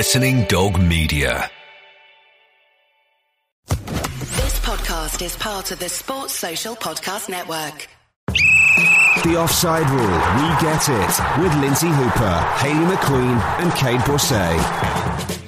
Listening Dog Media. This podcast is part of the Sports Social Podcast Network. The Offside Rule, we get it. With Lynsey Hooper, Hayley McQueen, and Kait Borsay.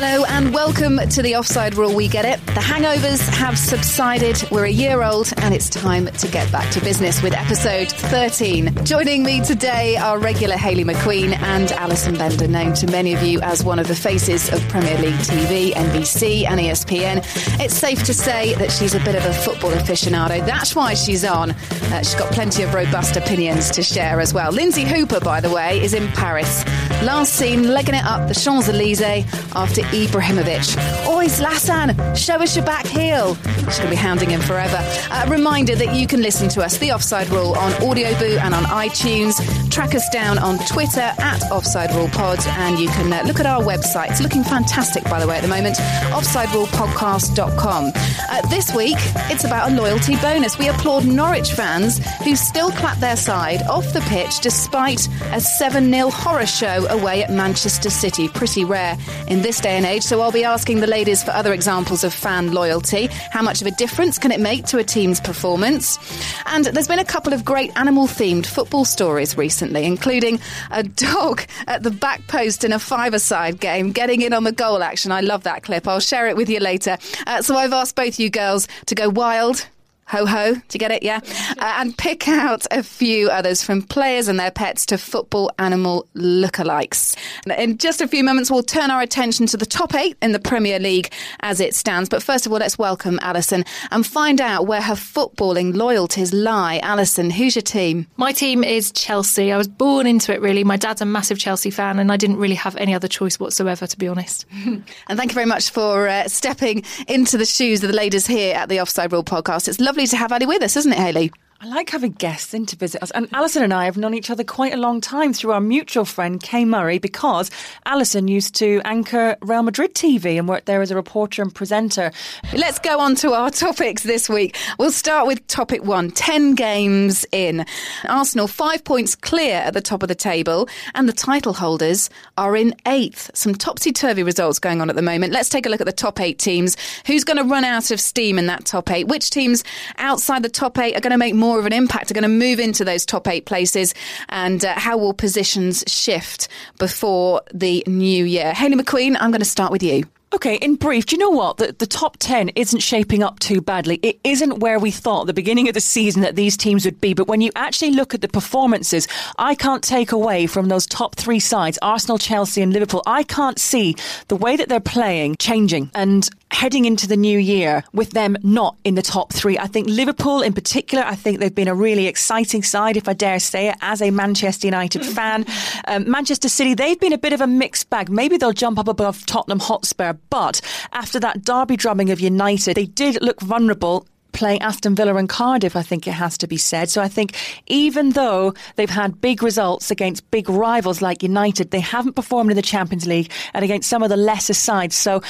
Hello and welcome to the Offside Rule. We get it. The hangovers have subsided. We're a year old and it's time to get back to business with episode 13. Joining me today are regular Hayley McQueen and Alison Bender, known to many of you as one of the faces of Premier League TV, NBC, and ESPN. It's safe to say that she's a bit of a football aficionado. That's why she's on. Uh, she's got plenty of robust opinions to share as well. Lynsey Hooper, by the way, is in Paris. Last seen legging it up the Champs Elysees after Ibrahimovic. Oi, Zlatan, show us your back heel. She's going to be hounding him forever. A reminder that you can listen to us, The Offside Rule, on Audioboo and on iTunes. Track us down on Twitter at Offside Rule Pod, and you can uh, look at our website. It's looking fantastic, by the way, at the moment. OffsideRulePodcast.com. Uh, this week, it's about a loyalty bonus. We applaud Norwich fans who still clap their side off the pitch despite a 7 0 horror show away at Manchester City. Pretty rare in this day and age. So I'll be asking the ladies for other examples of fan loyalty. How much of a difference can it make to a team's performance? And there's been a couple of great animal themed football stories recently, including a dog at the back post in a five-a-side game getting in on the goal action. I love that clip. I'll share it with you later. Uh, so I've asked both you girls to go wild Ho ho, do you get it? Yeah. Uh, and pick out a few others from players and their pets to football animal lookalikes. And in just a few moments, we'll turn our attention to the top eight in the Premier League as it stands. But first of all, let's welcome Alison and find out where her footballing loyalties lie. Alison, who's your team? My team is Chelsea. I was born into it, really. My dad's a massive Chelsea fan, and I didn't really have any other choice whatsoever, to be honest. and thank you very much for uh, stepping into the shoes of the ladies here at the Offside Rule podcast. It's lovely lovely to have Ali with us, isn't it, Hayley? I like having guests in to visit us. And Alison and I have known each other quite a long time through our mutual friend Kay Murray because Alison used to anchor Real Madrid TV and worked there as a reporter and presenter. Let's go on to our topics this week. We'll start with topic one 10 games in. Arsenal five points clear at the top of the table, and the title holders are in eighth. Some topsy turvy results going on at the moment. Let's take a look at the top eight teams. Who's going to run out of steam in that top eight? Which teams outside the top eight are going to make more? More of an impact are going to move into those top eight places and uh, how will positions shift before the new year? Hayley McQueen, I'm going to start with you. Okay, in brief, do you know what? The, the top 10 isn't shaping up too badly. It isn't where we thought at the beginning of the season that these teams would be. But when you actually look at the performances, I can't take away from those top three sides, Arsenal, Chelsea, and Liverpool, I can't see the way that they're playing changing. And heading into the new year with them not in the top three. I think Liverpool in particular, I think they've been a really exciting side, if I dare say it, as a Manchester United fan. Um, Manchester City, they've been a bit of a mixed bag. Maybe they'll jump up above Tottenham Hotspur, but after that derby drumming of United, they did look vulnerable playing Aston Villa and Cardiff, I think it has to be said. So I think even though they've had big results against big rivals like United, they haven't performed in the Champions League and against some of the lesser sides. So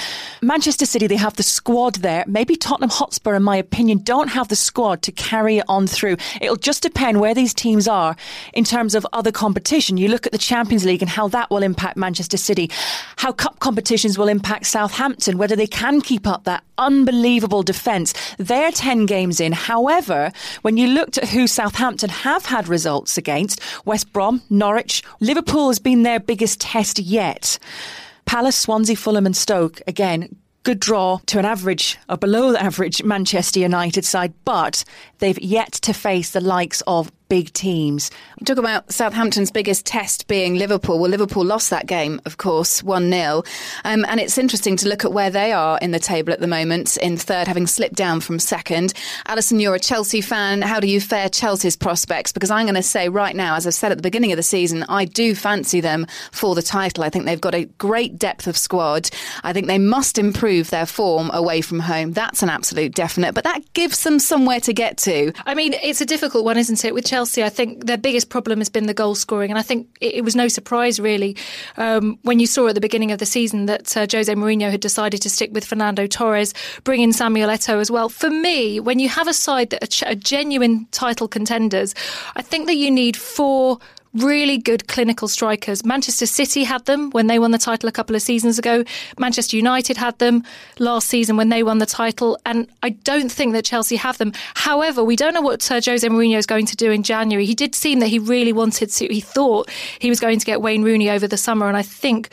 Manchester City, they have the squad there. Maybe Tottenham Hotspur, in my opinion, don't have the squad to carry it on through. It'll just depend where these teams are in terms of other competition. You look at the Champions League and how that will impact Manchester City, how cup competitions will impact Southampton, whether they can keep up that unbelievable defence. They're 10 10 games in. However, when you looked at who Southampton have had results against, West Brom, Norwich, Liverpool has been their biggest test yet. Palace, Swansea, Fulham, and Stoke, again, good draw to an average or below the average Manchester United side, but they've yet to face the likes of big teams. You talk about Southampton's biggest test being Liverpool. Well, Liverpool lost that game, of course, 1 0. Um, and it's interesting to look at where they are in the table at the moment, in third, having slipped down from second. Alison, you're a Chelsea fan. How do you fare Chelsea's prospects? Because I'm going to say right now, as I've said at the beginning of the season, I do fancy them for the title. I think they've got a great depth of squad. I think they must improve their form away from home. That's an absolute definite. But that gives them somewhere to get to. I mean, it's a difficult one, isn't it? With Chelsea Chelsea, I think their biggest problem has been the goal scoring, and I think it, was no surprise really um, when you saw at the beginning of the season that uh, Jose Mourinho had decided to stick with Fernando Torres, bring in Samuel Eto'o as well. For me, when you have a side that are, ch- are genuine title contenders, I think that you need four really good clinical strikers. Manchester City had them when they won the title a couple of seasons ago. Manchester United had them last season when they won the title. And I don't think that Chelsea have them. However, we don't know what uh, Jose Mourinho is going to do in January. He did seem that he really wanted to, he thought he was going to get Wayne Rooney over the summer. And I think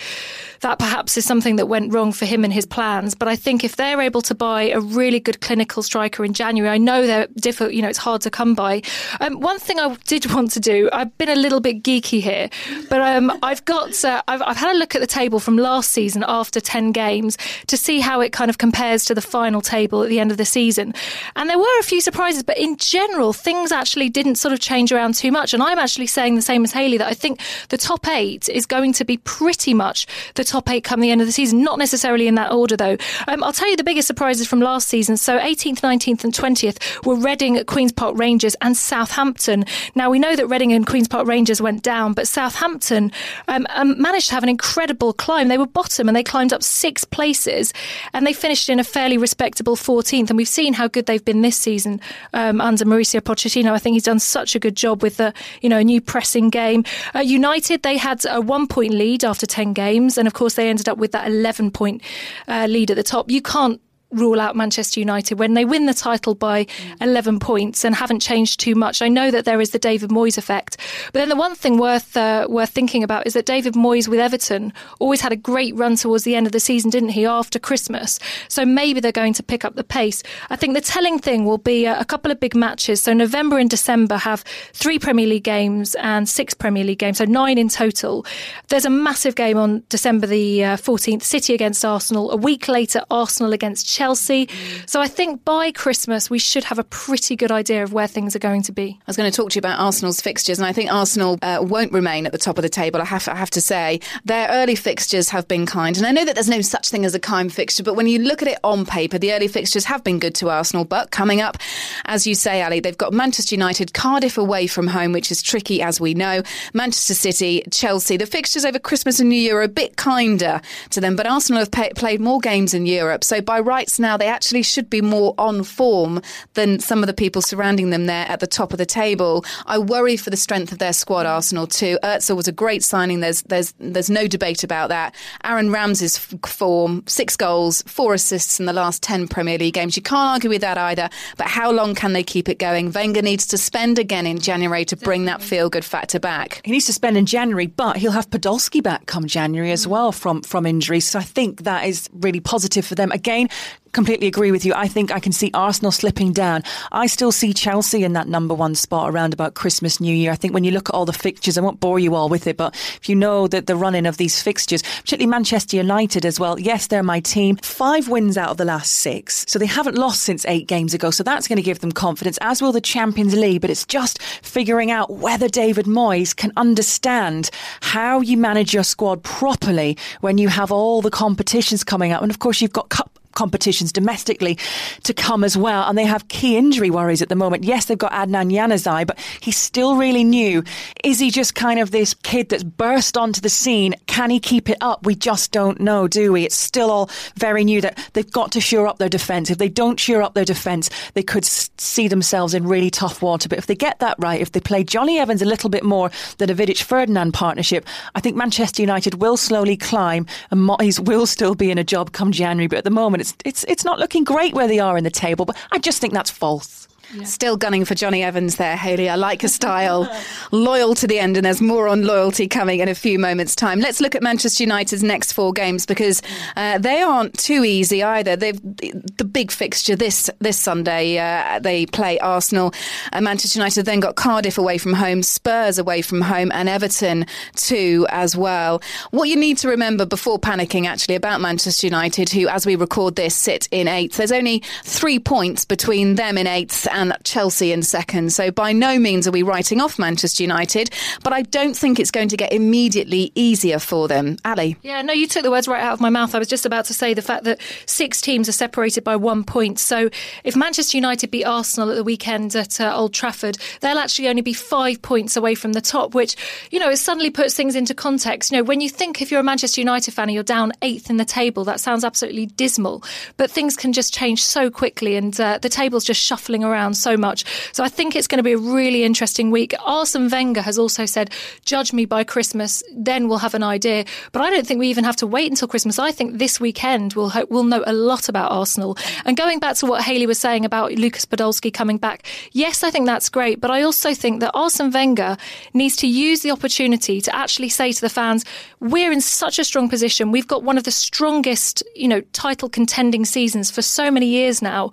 that perhaps is something that went wrong for him and his plans. But I think if they're able to buy a really good clinical striker in January, I know they're difficult, you know, it's hard to come by. Um, one thing I did want to do, I've been a little bit geeky here, but um, I've got, uh, I've, I've had a look at the table from last season after 10 games to see how it kind of compares to the final table at the end of the season. And there were a few surprises, but in general, things actually didn't sort of change around too much. And I'm actually saying the same as Hayley that I think the top eight is going to be pretty much the top top eight come the end of the season. Not necessarily in that order, though. Um, I'll tell you the biggest surprises from last season. So 18th, 19th, and 20th were Reading, Queen's Park Rangers, and Southampton. Now, we know that Reading and Queen's Park Rangers went down, but Southampton um, um, managed to have an incredible climb. They were bottom and they climbed up six places and they finished in a fairly respectable 14th. And we've seen how good they've been this season um, under Mauricio Pochettino. I think he's done such a good job with the, you know, a new pressing game. Uh, United, they had a one point lead after 10 games. And of course, course, they ended up with that 11 point uh, lead at the top. You can't rule out Manchester United when they win the title by 11 points and haven't changed too much. I know that there is the David Moyes effect, but then the one thing worth uh, worth thinking about is that David Moyes with Everton always had a great run towards the end of the season, didn't he? After Christmas, so maybe they're going to pick up the pace. I think the telling thing will be a, a couple of big matches. So November and December have three Premier League games and six Premier League games, so nine in total. There's a massive game on December the uh, 14th, City against Arsenal. A week later, Arsenal against Chelsea. So I think by Christmas, we should have a pretty good idea of where things are going to be. I was going to talk to you about Arsenal's fixtures, and I think Arsenal uh, won't remain at the top of the table. I have, I have to say. Their early fixtures have been kind. And I know that there's no such thing as a kind fixture, but when you look at it on paper, the early fixtures have been good to Arsenal. But coming up, as you say, Ali, they've got Manchester United, Cardiff away from home, which is tricky, as we know, Manchester City, Chelsea. The fixtures over Christmas and New Year are a bit kinder to them, but Arsenal have pay- played more games in Europe. So by right rights now, they actually should be more on form than some of the people surrounding them there at the top of the table. I worry for the strength of their squad, Arsenal too. Özil was a great signing. There's there's there's no debate about that. Aaron Ramsey's form, six goals, four assists in the last ten Premier League games. You can't argue with that either. But how long can they keep it going? Wenger needs to spend again in January to bring that feel good factor back. He needs to spend in January, but he'll have Podolski back come January as mm. well from from injury. So I think that is really positive for them. Again, completely agree with you. I think I can see Arsenal slipping down. I still see Chelsea in that number one spot around about Christmas, New Year. I think when you look at all the fixtures, I won't bore you all with it, but if you know that the running of these fixtures, particularly Manchester United as well, yes, they're my team. Five wins out of the last six. So they haven't lost since eight games ago. So that's going to give them confidence, as will the Champions League. But it's just figuring out whether David Moyes can understand how you manage your squad properly when you have all the competitions coming up. And of course, you've got cup competitions domestically to come as well. And they have key injury worries at the moment. Yes, they've got Adnan Januzaj, but he's still really new. Is he just kind of this kid that's burst onto the scene? Can he keep it up? We just don't know, do we? It's still all very new that they've got to shore up their defence. If they don't shore up their defence, they could see themselves in really tough water. But if they get that right, if they play Jonny Evans a little bit more than a Vidic Ferdinand partnership, I think Manchester United will slowly climb and Moyes will still be in a job come January. But at the moment, it's it's not looking great where they are in the table. But I just think that's false. Yeah. Still gunning for Jonny Evans there, Hayley. I like a style. Loyal to the end, and there's more on loyalty coming in a few moments' time. Let's look at Manchester United's next four games because uh, they aren't too easy either. They've the big fixture this this Sunday. Uh, they play Arsenal. Uh, Manchester United then got Cardiff away from home, Spurs away from home, and Everton too as well. What you need to remember before panicking actually about Manchester United, who as we record this sit in eighth. There's only three points between them in eighth and Chelsea in second. So by no means are we writing off Manchester United, but I don't think it's going to get immediately easier for them. Ali? Yeah, no, you took the words right out of my mouth. I was just about to say the fact that six teams are separated by one point. So if Manchester United beat Arsenal at the weekend at uh, Old Trafford, they'll actually only be five points away from the top, which, you know, it suddenly puts things into context. You know, when you think if you're a Manchester United fan and you're down eighth in the table, that sounds absolutely dismal. But things can just change so quickly and uh, the table's just shuffling around so much. So I think it's going to be a really interesting week. Arsene Wenger has also said, judge me by Christmas, then we'll have an idea. But I don't think we even have to wait until Christmas. I think this weekend we'll, we'll know a lot about Arsenal. And going back to what Hayley was saying about Lucas Podolski coming back, yes, I think that's great. But I also think that Arsene Wenger needs to use the opportunity to actually say to the fans, we're in such a strong position. We've got one of the strongest, you know, title contending seasons for so many years now.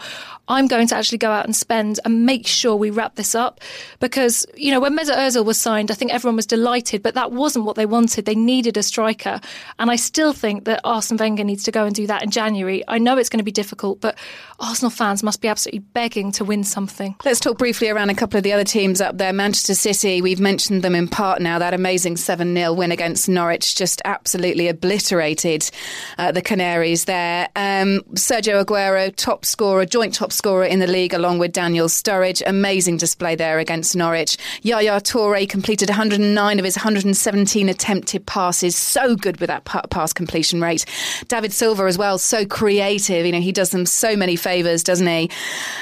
I'm going to actually go out and spend and make sure we wrap this up because, you know, when Mesut Ozil was signed, I think everyone was delighted, but that wasn't what they wanted. They needed a striker. And I still think that Arsene Wenger needs to go and do that in January. I know it's going to be difficult, but Arsenal fans must be absolutely begging to win something. Let's talk briefly around a couple of the other teams up there. Manchester City, we've mentioned them in part now. That amazing 7 0 win against Norwich just absolutely obliterated uh, the Canaries there. Um, Sergio Aguero, top scorer, joint top scorer in the league along with Daniel Sturridge. Amazing display there against Norwich. Yaya Toure completed 109 of his 117 attempted passes. So good with that pass completion rate. David Silva as well, so creative. You know, he does them so many favours, doesn't he?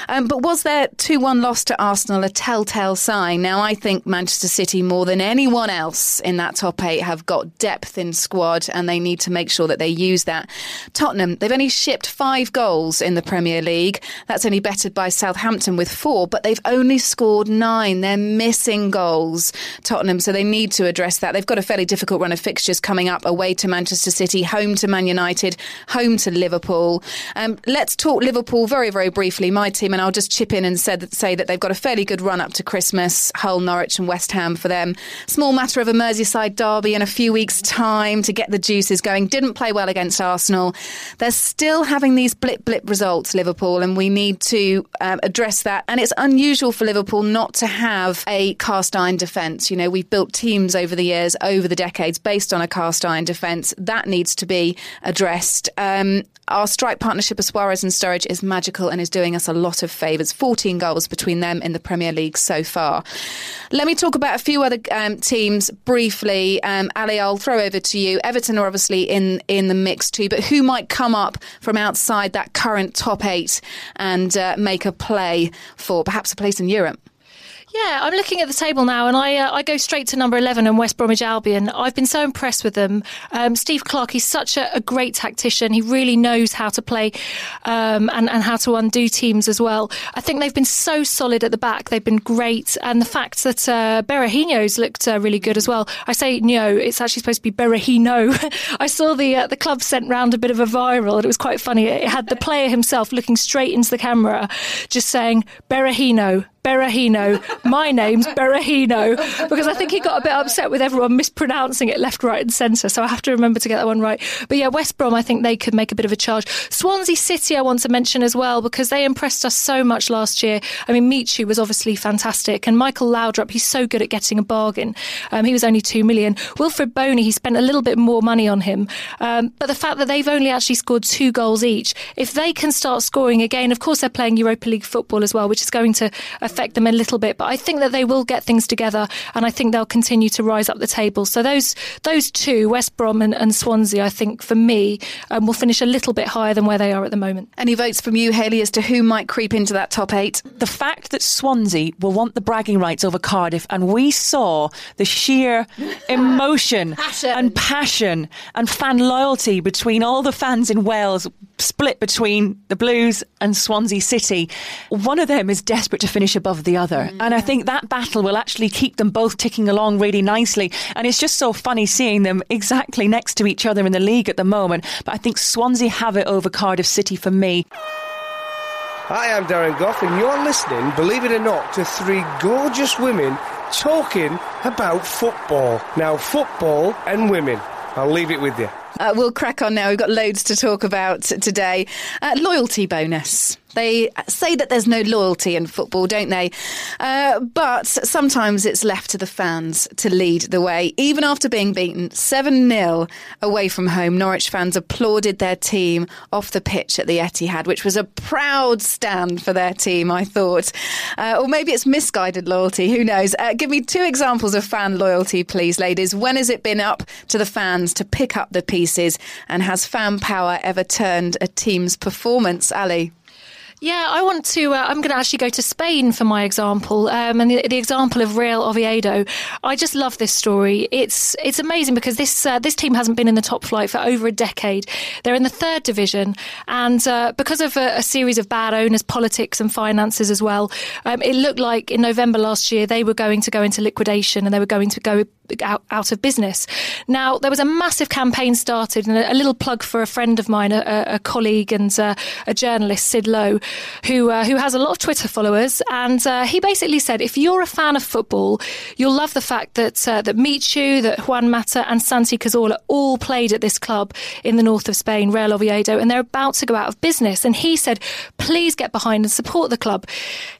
Um, but was their 2 1 loss to Arsenal a telltale sign? Now, I think Manchester City, more than anyone else in that top eight, have got depth in squad and they need to make sure that they use that. Tottenham, they've only shipped five goals in the Premier League. That's only bettered by Southampton with four, but they've only scored nine. They're missing goals, Tottenham, so they need to address that. They've got a fairly difficult run of fixtures coming up away to Manchester City, home to Man United, home to Liverpool. Um, let's talk Liverpool very, very briefly. My team, and I'll just chip in and say that they've got a fairly good run up to Christmas. Hull, Norwich, and West Ham for them. Small matter of a Merseyside derby in a few weeks' time to get the juices going. Didn't play well against Arsenal. They're still having these blip blip results, Liverpool, and we need to um, address that. And it's unusual for Liverpool not to have a cast iron defence. You know, we've built teams over the years, over the decades, based on a cast iron defence. That needs to be addressed. Um, our strike partnership of Suarez and Sturridge is magical and is doing us a lot of favours. 14 goals between them in the Premier League so far. Let me talk about a few other um, teams briefly. Um, Ali, I'll throw over to you. Everton are obviously in, in the mix too, but who might come up from outside that current top eight and uh, make a play for perhaps a place in Europe? Yeah, I'm looking at the table now, and I uh, I go straight to number 11 and West Bromwich Albion. I've been so impressed with them. Um, Steve Clarke, he's such a, a, great tactician. He really knows how to play um, and, and how to undo teams as well. I think they've been so solid at the back. They've been great. And the fact that uh, Berahino's looked uh, really good as well. I say no, it's actually supposed to be Berahino. I saw the uh, the club sent round a bit of a viral, and it was quite funny. It had the player himself looking straight into the camera, just saying Berahino, Berahino. My name's Berahino because I think he got a bit upset with everyone mispronouncing it left, right, and centre. So I have to remember to get that one right. But yeah, West Brom, I think they could make a bit of a charge. Swansea City, I want to mention as well because they impressed us so much last year. I mean, Michu was obviously fantastic, and Michael Laudrup, he's so good at getting a bargain. Um, he was only two million. Wilfried Bony, he spent a little bit more money on him, um, but the fact that they've only actually scored two goals each, if they can start scoring again, of course they're playing Europa League football as well, which is going to affect them a little bit. But I think that they will get things together, and I think they'll continue to rise up the table. So those those two, West Brom and, and Swansea, I think for me um, will finish a little bit higher than where they are at the moment. Any votes from you, Hayley, as to who might creep into that top eight? The fact that Swansea will want the bragging rights over Cardiff, and we saw the sheer emotion passion. and passion and fan loyalty between all the fans in Wales, split between the Blues and Swansea City. One of them is desperate to finish above the other. Mm. And I think that battle will actually keep them both ticking along really nicely. And it's just so funny seeing them exactly next to each other in the league at the moment. But I think Swansea have it over Cardiff City for me. Hi, I'm Darren Gough, and you're listening, believe it or not, to three gorgeous women talking about football. Now, football and women. I'll leave it with you. Uh, we'll crack on now. We've got loads to talk about today. Uh, loyalty bonus. They say that there's no loyalty in football, don't they? Uh, but sometimes it's left to the fans to lead the way. Even after being beaten 7 0 away from home, Norwich fans applauded their team off the pitch at the Etihad, which was a proud stand for their team, I thought. Uh, or maybe it's misguided loyalty, who knows? Uh, give me two examples of fan loyalty, please, ladies. When has it been up to the fans to pick up the pieces? And has fan power ever turned a team's performance, Ali? Yeah, I want to. Uh, I'm going to actually go to Spain for my example, um, and the, the, example of Real Oviedo. I just love this story. It's it's amazing because this uh, this team hasn't been in the top flight for over a decade. They're in the third division, and uh, because of a, a, series of bad owners, politics, and finances as well, um, it looked like in November last year they were going to go into liquidation and they were going to go out, out of business. Now, there was a massive campaign started, and a, a little plug for a friend of mine, a, a colleague and uh, a journalist, Sid Lowe, who, uh, who has a lot of Twitter followers. And uh, he basically said if you're a fan of football, you'll love the fact that, uh, that Michu, that Juan Mata, and Santi Cazorla all played at this club in the north of Spain, Real Oviedo, and they're about to go out of business. And he said, please get behind and support the club.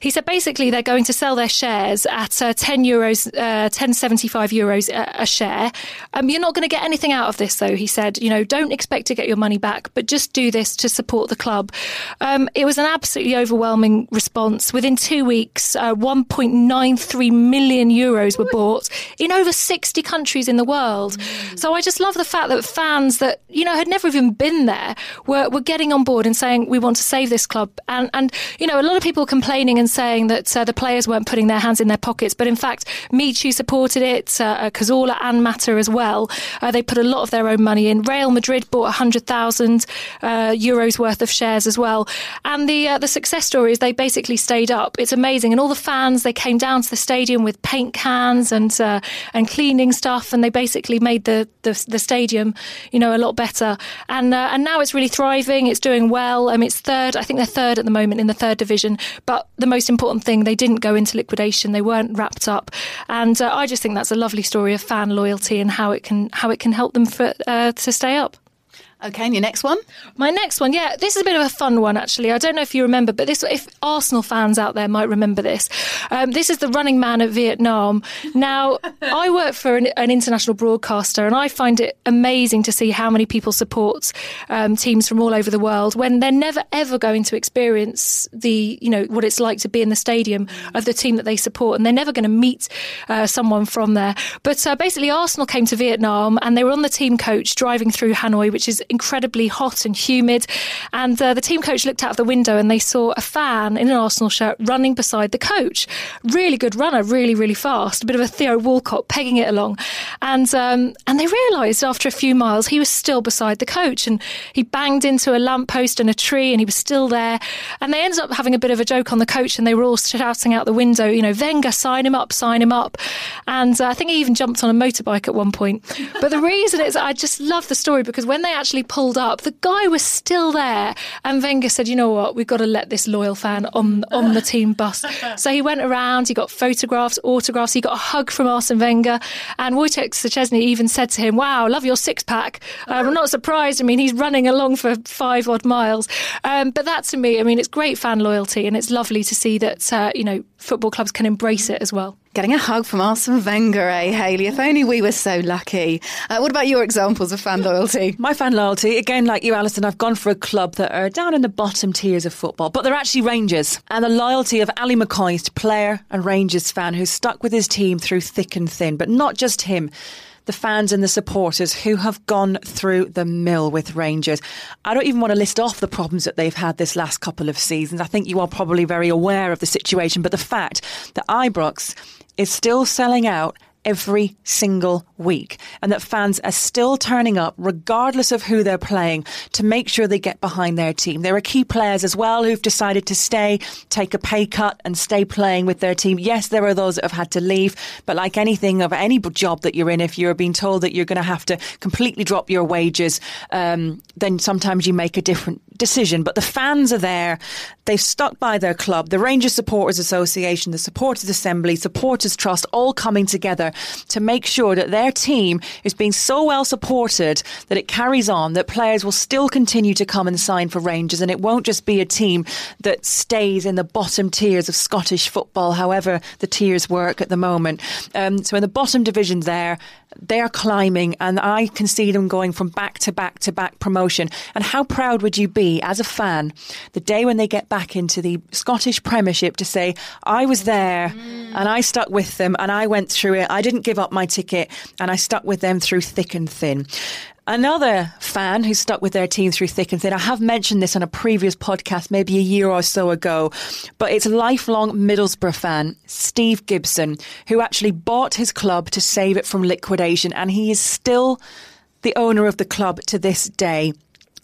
He said basically they're going to sell their shares at uh, 10 euros, uh, 10.75 euros euros a, a share. Um, you're not going to get anything out of this, though. He said, you know, don't expect to get your money back, but just do this to support the club. Um, it was an absolutely overwhelming response. Within two weeks, uh, 1.93 million euros were bought in over 60 countries in the world. Mm. So I just love the fact that fans that you know had never even been there were were getting on board and saying we want to save this club. And and you know a lot of people complaining and saying that uh, the players weren't putting their hands in their pockets, but in fact, Michu supported it. Uh, Cazorla and Mata as well. Uh, they put a lot of their own money in. Real Madrid bought 100,000 uh, euros worth of shares as well. And the the success story is they basically stayed up. It's amazing. And all the fans, they came down to the stadium with paint cans and uh, and cleaning stuff, and they basically made the, the, the stadium, you know, a lot better. And uh, and now it's really thriving. It's doing well. I mean, it's third. I think they're third at the moment in the third division. But the most important thing, they didn't go into liquidation. They weren't wrapped up. And uh, I just think that's a lovely story story of fan loyalty and how it can how it can help them for, uh, to stay up. Okay, and your next one? My next one, yeah, this is a bit of a fun one actually. I don't know if you remember, but this, if Arsenal fans out there might remember this, um, this is the running man at Vietnam. Now, I work for an, an, international broadcaster, and I find it amazing to see how many people support um, teams from all over the world when they're never ever going to experience the, you know, what it's like to be in the stadium of the team that they support, and they're never going to meet uh, someone from there. But uh, basically, Arsenal came to Vietnam, and they were on the team coach driving through Hanoi, which is incredibly hot and humid. And uh, the team coach looked out of the window and they saw a fan in an Arsenal shirt running beside the coach. Really good runner, really, really fast. A bit of a Theo Walcott pegging it along. And, um, and they realised after a few miles he was still beside the coach and he banged into a lamppost and a tree and he was still there. And they ended up having a bit of a joke on the coach and they were all shouting out the window, you know, Wenger, sign him up, sign him up. And uh, I think he even jumped on a motorbike at one point. But the reason is I just love the story because when they actually pulled up, the guy was still there. And Wenger said, you know what, we've got to let this loyal fan on, on the team bus. So he went around, he got photographs, autographs, he got a hug from Arsene Wenger. And Wojciech Szczesny even said to him, wow, love your six pack. Um, I'm not surprised. I mean, he's running along for five odd miles. Um, but that to me, I mean, it's great fan loyalty and it's lovely to see that, uh, you know, football clubs can embrace it as well. Getting a hug from Arsene Wenger, eh, Hayley? If only we were so lucky. Uh, what about your examples of fan loyalty? My fan loyalty, again, like you, Alison, I've gone for a club that are down in the bottom tiers of football, but they're actually Rangers. And the loyalty of Ally McCoist, player and Rangers fan who's stuck with his team through thick and thin, but not just him the fans and the supporters who have gone through the mill with Rangers. I don't even want to list off the problems that they've had this last couple of seasons. I think you are probably very aware of the situation, but the fact that Ibrox is still selling out every single week and that fans are still turning up regardless of who they're playing to make sure they get behind their team. There are key players as well who've decided to stay, take a pay cut and stay playing with their team. Yes, there are those that have had to leave, but like anything of any job that you're in, if you're being told that you're going to have to completely drop your wages, um, then sometimes you make a different decision. But the fans are there. They've stuck by their club. The Rangers Supporters Association, the Supporters Assembly, Supporters Trust, all coming together to make sure that their team is being so well supported that it carries on, that players will still continue to come and sign for Rangers, and it won't just be a team that stays in the bottom tiers of Scottish football, however the tiers work at the moment. Um, so in the bottom division there, they're climbing and I can see them going from back to back to back promotion. And how proud would you be as a fan the day when they get back into the Scottish Premiership to say, I was there mm. and I stuck with them and I went through it. I didn't give up my ticket and I stuck with them through thick and thin. Another fan who stuck with their team through thick and thin. I have mentioned this on a previous podcast, maybe a year or so ago, but it's a lifelong Middlesbrough fan, Steve Gibson, who actually bought his club to save it from liquidation, and he is still the owner of the club to this day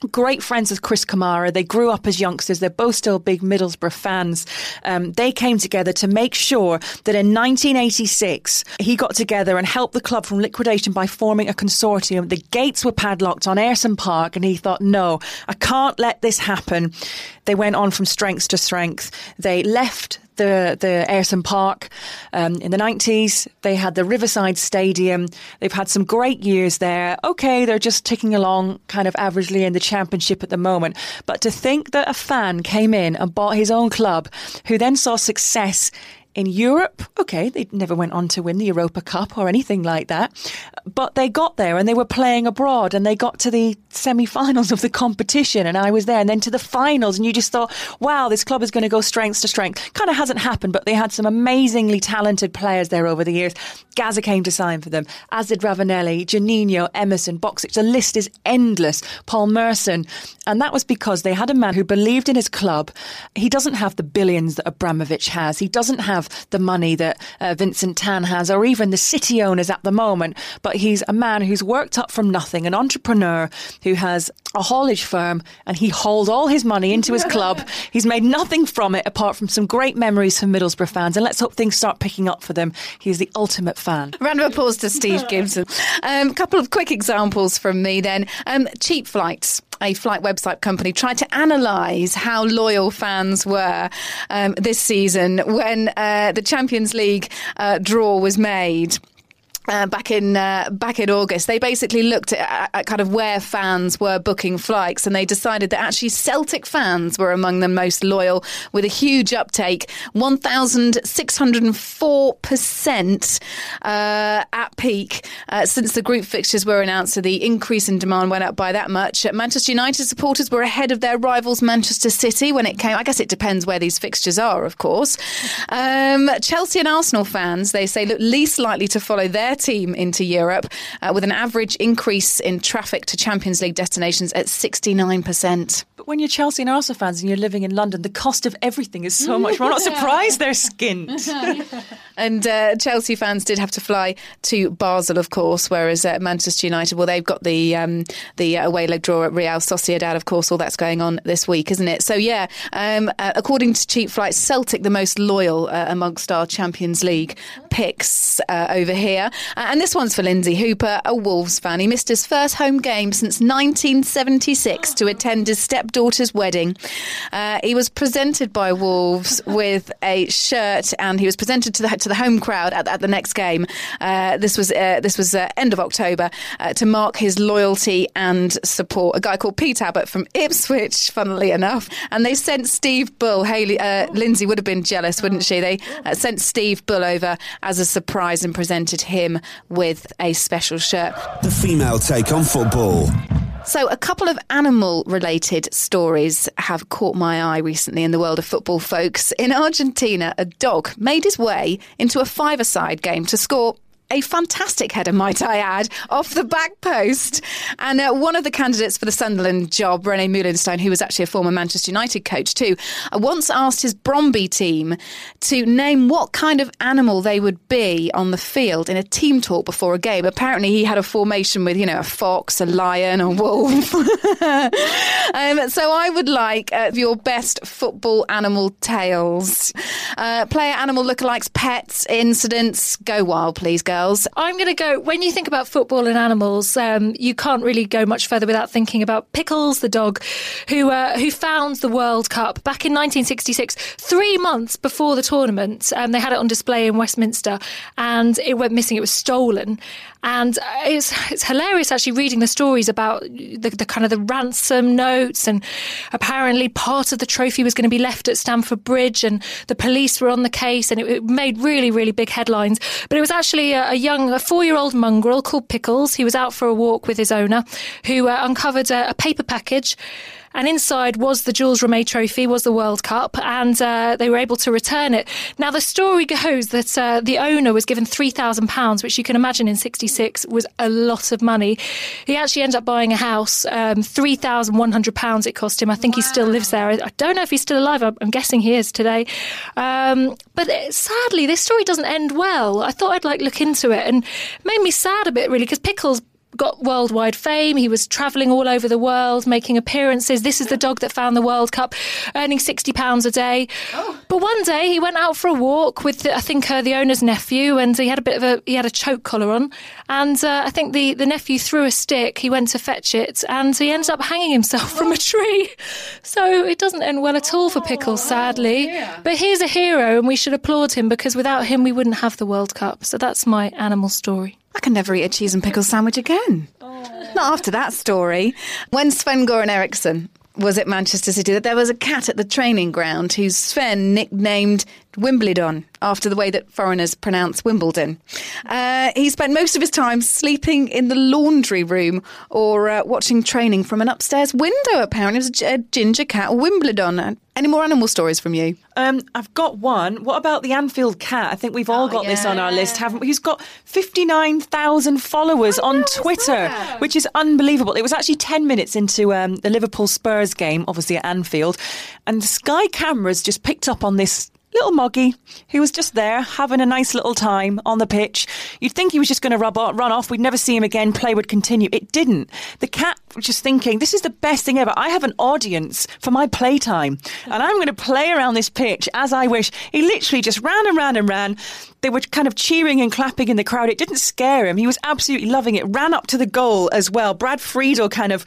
great friends with Chris Kamara. They grew up as youngsters. They're both still big Middlesbrough fans. Um, they came together to make sure that in 1986 he got together and helped the club from liquidation by forming a consortium. The gates were padlocked on Ayresome Park, and he thought, "No, I can't let this happen." They went on from strength to strength. They left the the Ayresome Park um, in the 90s. They had the Riverside Stadium. They've had some great years there. Okay, they're just ticking along kind of averagely in the championship at the moment. But to think that a fan came in and bought his own club, who then saw success in Europe, okay, they never went on to win the Europa Cup or anything like that, but they got there and they were playing abroad and they got to the semi finals of the competition and I was there and then to the finals and you just thought, wow, this club is going to go strength to strength. Kind of hasn't happened, but they had some amazingly talented players there over the years. Gazza came to sign for them, as did Ravanelli, Juninho, Emerson, Boksic. The list is endless. Paul Merson. And that was because they had a man who believed in his club. He doesn't have the billions that Abramovich has. He doesn't have the money that uh, Vincent Tan has, or even the city owners at the moment. But he's a man who's worked up from nothing, an entrepreneur who has a haulage firm, and he hauled all his money into his club. he's made nothing from it apart from some great memories for Middlesbrough fans. And let's hope things start picking up for them. He's the ultimate fan. Round of applause to Steve Gibson. A um, couple of quick examples from me then. Um, cheap flights a flight website company tried to analyse how loyal fans were um, this season when uh, the Champions League uh, draw was made. Uh, back in uh, back in August, they basically looked at, at, kind of where fans were booking flights, and they decided that actually Celtic fans were among the most loyal, with a huge uptake, one thousand six hundred and four percent uh, at peak uh, since the group fixtures were announced. So the increase in demand went up by that much. Manchester United supporters were ahead of their rivals Manchester City when it came. I guess it depends where these fixtures are, of course. Um, Chelsea and Arsenal fans, they say, look least likely to follow their team into Europe, uh, with an average increase in traffic to Champions League destinations at 69%. But when you're Chelsea and Arsenal fans and you're living in London, the cost of everything is so much more. I'm not surprised they're skint. and uh, Chelsea fans did have to fly to Basel, of course, whereas uh, Manchester United, well, they've got the um, the away leg draw at Real Sociedad, of course, all that's going on this week, isn't it? So, yeah, um, uh, according to Cheap Flights, Celtic the most loyal uh, amongst our Champions League picks uh, over here. Uh, and this one's for Lynsey Hooper, a Wolves fan. He missed his first home game since 1976 to attend his stepdaughter's wedding. Uh, he was presented by Wolves with a shirt, and he was presented to the to the home crowd at, at the next game. Uh, this was uh, this was uh, end of October to mark his loyalty and support. A guy called Pete Abbott from Ipswich, funnily enough, and they sent Steve Bull. Hayley Lynsey would have been jealous, wouldn't she? They sent Steve Bull over as a surprise and presented him with a special shirt. The female take on football. So, a couple of animal related stories have caught my eye recently in the world of football, folks. In Argentina, a dog made his way into a five a side game to score a fantastic header, might I add, off the back post. And uh, one of the candidates for the Sunderland job, Rene Meulensteen, who was actually a former Manchester United coach too, uh, once asked his Brondby team to name what kind of animal they would be on the field in a team talk before a game. Apparently, he had a formation with, you know, a fox, a lion, a wolf. um, so I would like uh, your best football animal tales. Uh, player animal lookalikes, pets, incidents. Go wild, please, go I'm going to go. When you think about football and animals, um, you can't really go much further without thinking about Pickles, the dog, who uh, who found the World Cup back in 1966, three months before the tournament. Um, they had it on display in Westminster, and it went missing. It was stolen, and it's it's hilarious actually reading the stories about the, the kind of the ransom notes and apparently part of the trophy was going to be left at Stamford Bridge and the police were on the case and it, it made really really big headlines but it was actually a, a young a four year old mongrel called Pickles. He was out for a walk with his owner who uh, uncovered a, a paper package and inside was the Jules Rimet Trophy, was the World Cup, and uh, they were able to return it. Now the story goes that uh, the owner was given three thousand pounds, which you can imagine in '66 was a lot of money. He actually ended up buying a house, um, three thousand one hundred pounds it cost him. I think wow. he still lives there. I don't know if he's still alive. I'm guessing he is today. Um, but uh, sadly, this story doesn't end well. I thought I'd like look into it, and made me sad a bit really because Pickles got worldwide fame. He was travelling all over the world, making appearances. This is the dog that found the World Cup, earning sixty pounds a day. Oh. But one day he went out for a walk with, I think, uh, the owner's nephew, and he had a bit of a he had a choke collar on, and uh, I think the the nephew threw a stick. He went to fetch it, and he ended up hanging himself from a tree. So it doesn't end well at all for Pickles, sadly. Oh, but he's a hero, and we should applaud him because without him we wouldn't have the World Cup. So that's my animal story. I can never eat a cheese and pickle sandwich again. Not after that story. When Sven Goran Eriksson was at Manchester City, that there was a cat at the training ground whose Sven nicknamed Wimbledon after the way that foreigners pronounce Wimbledon. Uh, he spent most of his time sleeping in the laundry room or uh, watching training from an upstairs window, apparently. It was a, ginger cat, Wimbledon. Any more animal stories from you? Um, I've got one. What about the Anfield cat? I think we've all oh, got yeah. this on our list, haven't we? He's got 59,000 followers on Twitter, which is unbelievable. It was actually 10 minutes into um, the Liverpool Spurs game, obviously at Anfield, and the Sky cameras just picked up on this little Moggy who was just there having a nice little time on the pitch. You'd think he was just going to run off. We'd never see him again. Play would continue. It didn't. The cat was just thinking, this is the best thing ever. I have an audience for my playtime and I'm going to play around this pitch as I wish. He literally just ran and ran and ran. They were kind of cheering and clapping in the crowd. It didn't scare him. He was absolutely loving it. Ran up to the goal as well. Brad Friedel kind of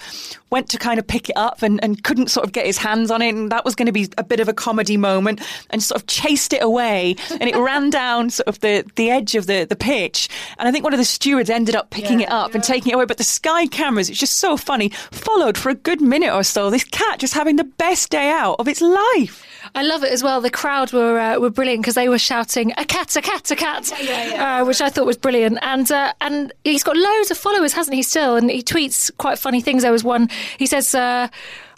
went to kind of pick it up and, and couldn't sort of get his hands on it. And that was going to be a bit of a comedy moment and sort of chased it away. And it ran down sort of the, the edge of the, the pitch. And I think one of the stewards ended up picking yeah, it up yeah. and taking it away. But the Sky cameras, it's just so funny, followed for a good minute or so. This cat just having the best day out of its life. I love it as well. The crowd were uh, were brilliant because they were shouting "a cat, a cat, a cat," yeah, yeah, uh, which I thought was brilliant. And uh, and he's got loads of followers, hasn't he? Still, and he tweets quite funny things. There was one. He says uh,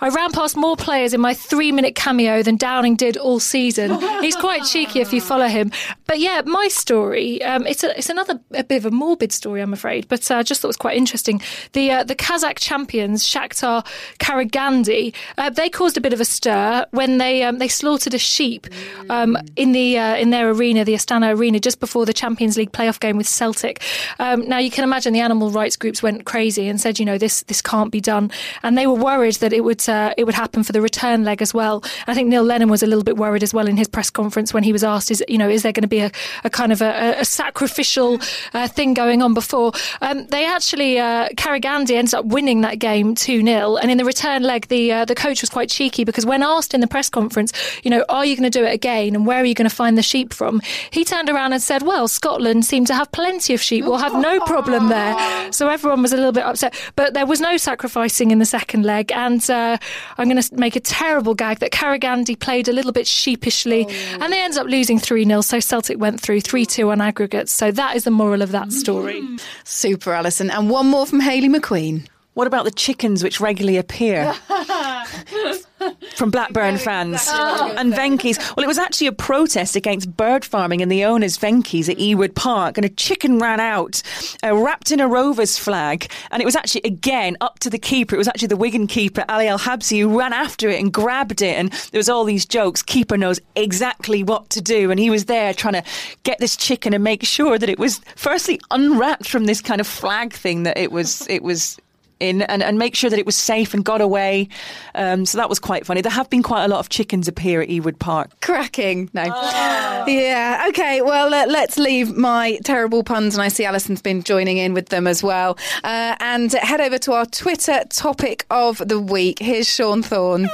I ran past more players in my three minute cameo than Downing did all season. He's quite cheeky if you follow him. But yeah, my story, um, it's, a, it's another a bit of a morbid story, I'm afraid, but uh, I just thought it was quite interesting. The, uh, the Kazakh champions, Shakhtar Karagandy, uh, they caused a bit of a stir when they, um, they slaughtered a sheep um, in, the, uh, in their arena, the Astana Arena, just before the Champions League playoff game with Celtic. Um, now, you can imagine the animal rights groups went crazy and said, you know, this, this can't be done. And they were worried that it would uh, it would happen for the return leg as well. I think Neil Lennon was a little bit worried as well in his press conference when he was asked, "Is you know, is there going to be a, a kind of a, a sacrificial uh, thing going on before?" Um, they actually uh, Karagandy ends up winning that game two 0 and in the return leg, the uh, the coach was quite cheeky because when asked in the press conference, you know, are you going to do it again, and where are you going to find the sheep from? He turned around and said, "Well, Scotland seem to have plenty of sheep. We'll have no problem there." So everyone was a little bit upset, but there was no sacrificing in the second leg, and uh, I'm going to make a terrible gag that Karagandy played a little bit sheepishly, oh. and they ended up losing 3 0. So Celtic went through 3 2 on aggregate. So that is the moral of that story. Mm-hmm. Super, Alison. And one more from Hayley McQueen. What about the chickens which regularly appear? from Blackburn fans oh, and Venky's. Well, it was actually a protest against bird farming and the owners Venky's at Ewood Park, and a chicken ran out, uh, wrapped in a Rovers flag, and it was actually again up to the keeper. It was actually the Wigan keeper Ali Al Habsi who ran after it and grabbed it, and there was all these jokes. Keeper knows exactly what to do, and he was there trying to get this chicken and make sure that it was firstly unwrapped from this kind of flag thing that it was it was in and, and make sure that it was safe and got away. Um, so that was quite funny. There have been quite a lot of chickens appear at Ewood Park. Cracking. No. Oh. Yeah. Okay. Well, uh, let's leave my terrible puns, and I see Alison's been joining in with them as well. Uh, and head over to our Twitter topic of the week. Here's Sean Thorne.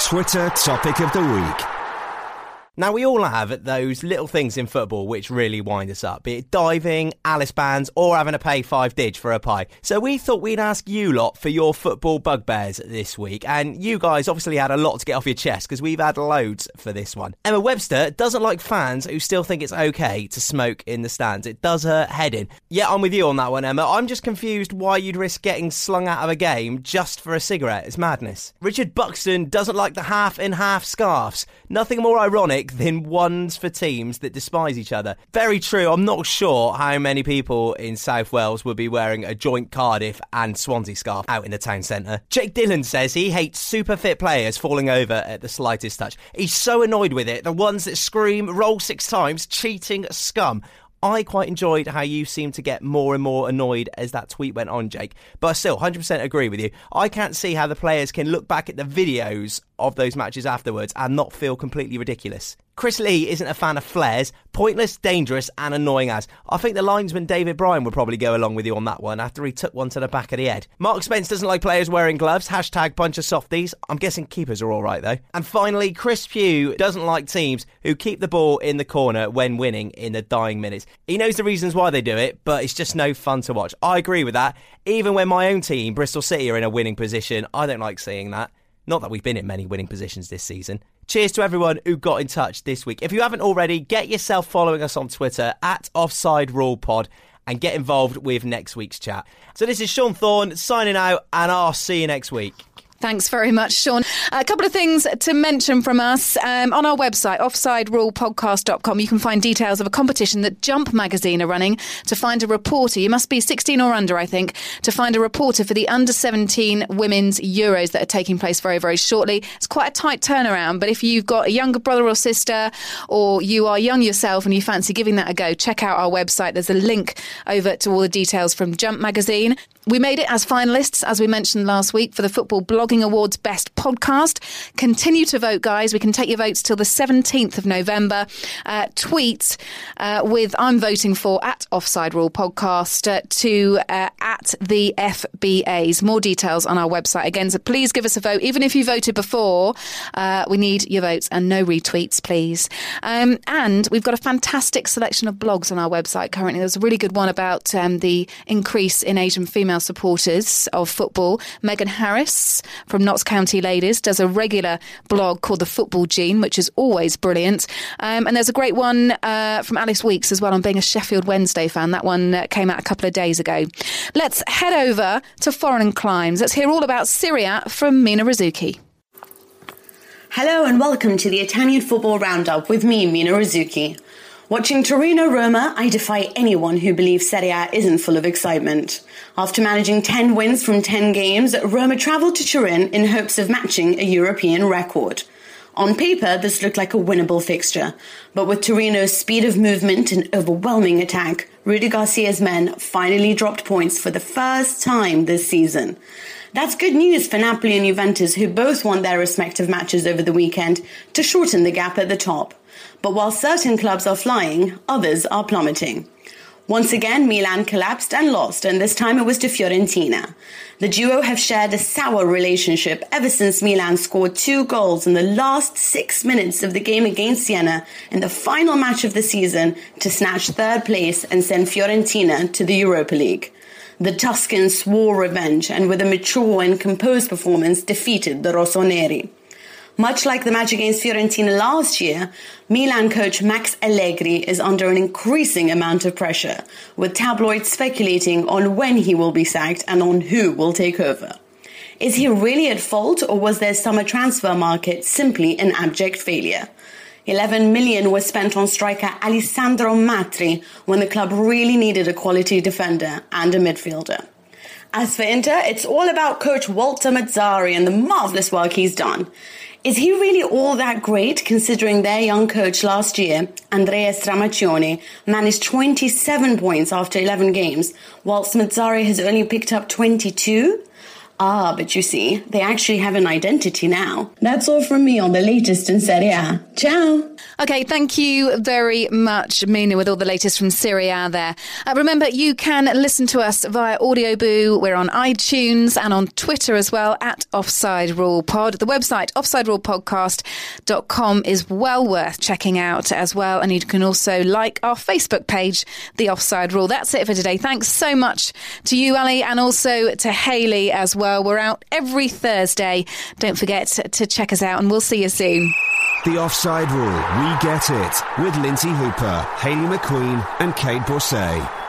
Twitter topic of the week. Now, we all have those little things in football which really wind us up, be it diving, Alice bands, or having to pay five dig for a pie. So we thought we'd ask you lot for your football bugbears this week, and you guys obviously had a lot to get off your chest because we've had loads for this one. Emma Webster doesn't like fans who still think it's okay to smoke in the stands. It does her head in. Yeah, I'm with you on that one, Emma. I'm just confused why you'd risk getting slung out of a game just for a cigarette. It's madness. Richard Buxton doesn't like the half in half scarves. Nothing more ironic than ones for teams that despise each other. Very true. I'm not sure how many people in South Wales would be wearing a joint Cardiff and Swansea scarf out in the town centre. Jake Dillon says he hates super fit players falling over at the slightest touch. He's so annoyed with it. The ones that scream, roll six times, cheating scum. I quite enjoyed how you seemed to get more and more annoyed as that tweet went on, Jake. But I still 100% agree with you. I can't see how the players can look back at the videos of those matches afterwards and not feel completely ridiculous. Chris Lee isn't a fan of flares, pointless, dangerous, and annoying as. I think the linesman David Bryan would probably go along with you on that one after he took one to the back of the head. Mark Spence doesn't like players wearing gloves, hashtag bunch of softies. I'm guessing keepers are alright though. And finally, Chris Pugh doesn't like teams who keep the ball in the corner when winning in the dying minutes. He knows the reasons why they do it, but it's just no fun to watch. I agree with that. Even when my own team, Bristol City, are in a winning position, I don't like seeing that. Not that we've been in many winning positions this season. Cheers to everyone who got in touch this week. If you haven't already, get yourself following us on Twitter at Offside Rule Pod and get involved with next week's chat. So this is Sean Thorne signing out, and I'll see you next week. Thanks very much, Sean. A couple of things to mention from us. Um, on our website, offsiderulepodcast.com, you can find details of a competition that Jump magazine are running to find a reporter. You must be 16 or under, I think, to find a reporter for the under 17 women's Euros that are taking place very, very shortly. It's quite a tight turnaround, but if you've got a younger brother or sister, or you are young yourself and you fancy giving that a go, check out our website. There's a link over to all the details from Jump magazine. We made it as finalists, as we mentioned last week, for the Football Blogging Awards Best Podcast. Continue to vote, guys. We can take your votes till the 17th of November. Uh, tweet uh, with I'm voting for at Offside Rule Podcast uh, to uh, at the FBAs. More details on our website again. So please give us a vote. Even if you voted before, uh, we need your votes and no retweets, please. Um, and we've got a fantastic selection of blogs on our website currently. There's a really good one about um, the increase in Asian female supporters of football. Megan Harris from Notts County Ladies does a regular blog called The Football Gene, which is always brilliant. Um, and there's a great one uh, from Alice Weeks as well on being a Sheffield Wednesday fan. That one uh, came out a couple of days ago. Let's head over to foreign climes. Let's hear all about Serie A from Mina Rzouki. Hello and welcome to the Italian Football Roundup with me, Mina Rzouki. Watching Torino Roma, I defy anyone who believes Serie A isn't full of excitement. After managing 10 wins from 10 games, Roma travelled to Turin in hopes of matching a European record. On paper, this looked like a winnable fixture, but with Torino's speed of movement and overwhelming attack, Rudy Garcia's men finally dropped points for the first time this season. That's good news for Napoli and Juventus, who both won their respective matches over the weekend to shorten the gap at the top. But while certain clubs are flying, others are plummeting. Once again, Milan collapsed and lost, and this time it was to Fiorentina. The duo have shared a sour relationship ever since Milan scored two goals in the last six minutes of the game against Siena in the final match of the season to snatch third place and send Fiorentina to the Europa League. The Tuscans swore revenge and with a mature and composed performance defeated the Rossoneri. Much like the match against Fiorentina last year, Milan coach Max Allegri is under an increasing amount of pressure, with tabloids speculating on when he will be sacked and on who will take over. Is he really at fault or was their summer transfer market simply an abject failure? 11 million was spent on striker Alessandro Matri when the club really needed a quality defender and a midfielder. As for Inter, it's all about coach Walter Mazzarri and the marvellous work he's done. Is he really all that great considering their young coach last year, Andrea Stramaccioni, managed 27 points after 11 games, whilst Mazzarri has only picked up 22? Ah, but you see, they actually have an identity now. That's all from me on the latest in Serie A. Ciao! Okay, thank you very much, Mina, with all the latest from Serie A there. Uh, remember, you can listen to us via Audioboo. We're on iTunes and on Twitter as well at Offside Rule Pod. The website, offsiderulepodcast.com, is well worth checking out as well. And you can also like our Facebook page, The Offside Rule. That's it for today. Thanks so much to you, Ali, and also to Hayley as well. We're out every Thursday. Don't forget to check us out, and we'll see you soon. The Offside Rule, we get it, with Lynsey Hooper, Hayley McQueen, and Kait Borsay.